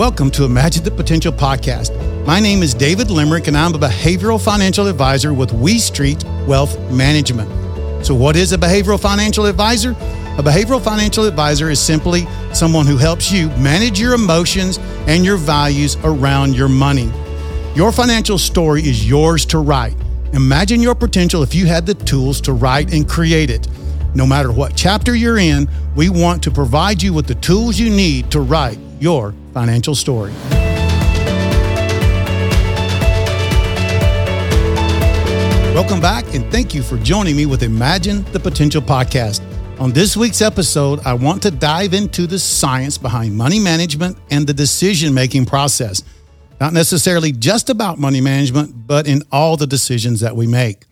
welcome to Imagine the Potential podcast. My name is David Limerick, and I'm a behavioral financial advisor with Westreet Wealth Management. So, what is a behavioral financial advisor? A behavioral financial advisor is simply someone who helps you manage your emotions and your values around your money. Your financial story is yours to write. Imagine your potential if you had the tools to write and create it. No matter what chapter you're in, we want to provide you with the tools you need to write your financial story. Welcome back, and thank you for joining me with Imagine the Potential podcast. On this week's episode, I want to dive into the science behind money management and the decision making process. Not necessarily just about money management, but in all the decisions that we make.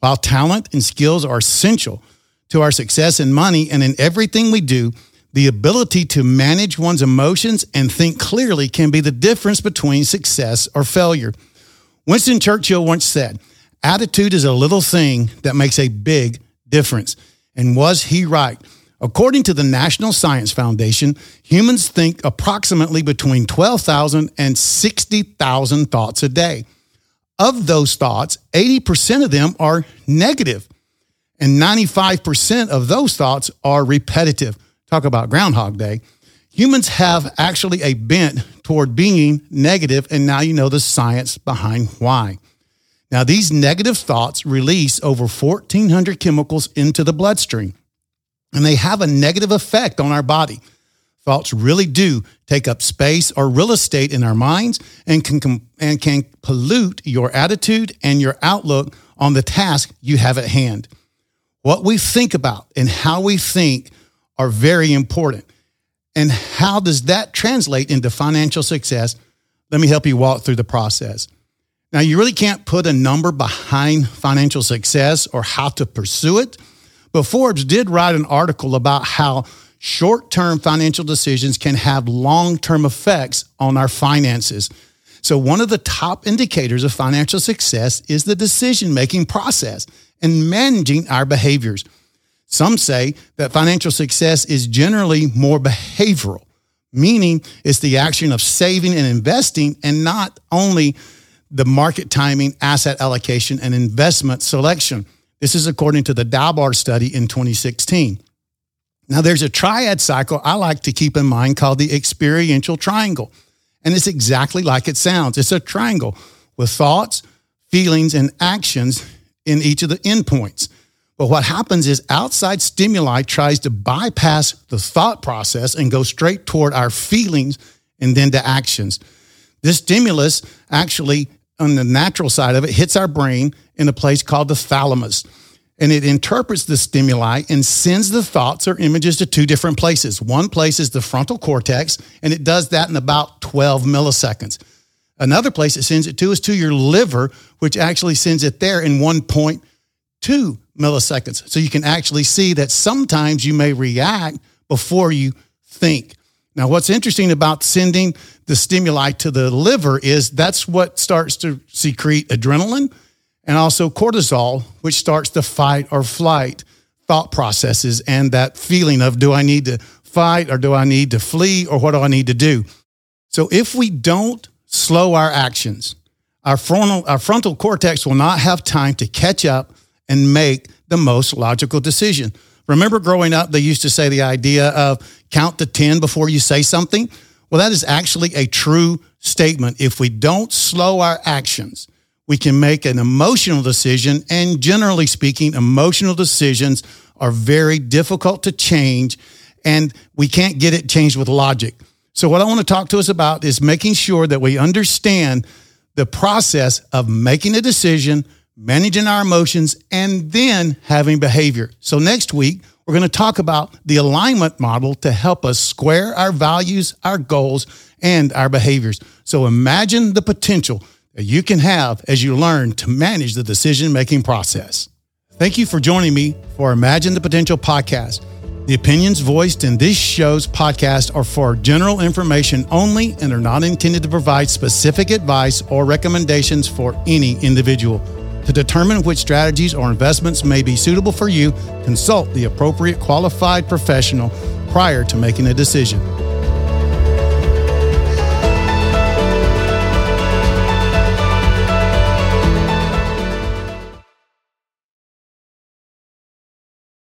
While talent and skills are essential to our success in money and in everything we do, the ability to manage one's emotions and think clearly can be the difference between success or failure. Winston Churchill once said, Attitude is a little thing that makes a big difference. And was he right? According to the National Science Foundation, humans think approximately between 12,000 and 60,000 thoughts a day. Of those thoughts, 80% of them are negative, and 95% of those thoughts are repetitive. Talk about Groundhog Day. Humans have actually a bent toward being negative, and now you know the science behind why. Now, these negative thoughts release over 1,400 chemicals into the bloodstream, and they have a negative effect on our body. Thoughts really do take up space or real estate in our minds and can, and can pollute your attitude and your outlook on the task you have at hand. What we think about and how we think are very important. And how does that translate into financial success? Let me help you walk through the process. Now, you really can't put a number behind financial success or how to pursue it, but Forbes did write an article about how short term financial decisions can have long term effects on our finances. So, one of the top indicators of financial success is the decision making process and managing our behaviors. Some say that financial success is generally more behavioral, meaning it's the action of saving and investing and not only the market timing, asset allocation, and investment selection. This is according to the Dalbar study in 2016. Now, there's a triad cycle I like to keep in mind called the experiential triangle. And it's exactly like it sounds it's a triangle with thoughts, feelings, and actions in each of the endpoints. But what happens is outside stimuli tries to bypass the thought process and go straight toward our feelings and then to actions. This stimulus actually, on the natural side of it, hits our brain in a place called the thalamus. And it interprets the stimuli and sends the thoughts or images to two different places. One place is the frontal cortex, and it does that in about 12 milliseconds. Another place it sends it to is to your liver, which actually sends it there in 1.2 milliseconds. So you can actually see that sometimes you may react before you think. Now, what's interesting about sending the stimuli to the liver is that's what starts to secrete adrenaline and also cortisol, which starts the fight or flight thought processes and that feeling of do I need to fight or do I need to flee or what do I need to do? So if we don't slow our actions, our frontal, our frontal cortex will not have time to catch up and make the most logical decision. Remember growing up, they used to say the idea of count to 10 before you say something? Well, that is actually a true statement. If we don't slow our actions, we can make an emotional decision. And generally speaking, emotional decisions are very difficult to change, and we can't get it changed with logic. So, what I want to talk to us about is making sure that we understand the process of making a decision managing our emotions, and then having behavior. So, next week, we're going to talk about the alignment model to help us square our values, our goals, and our behaviors. So, imagine the potential that you can have as you learn to manage the decision making process. Thank you for joining me for Imagine the Potential podcast. The opinions voiced in this show's podcast are for general information only and are not intended to provide specific advice or recommendations for any individual. To determine which strategies or investments may be suitable for you, consult the appropriate qualified professional prior to making a decision.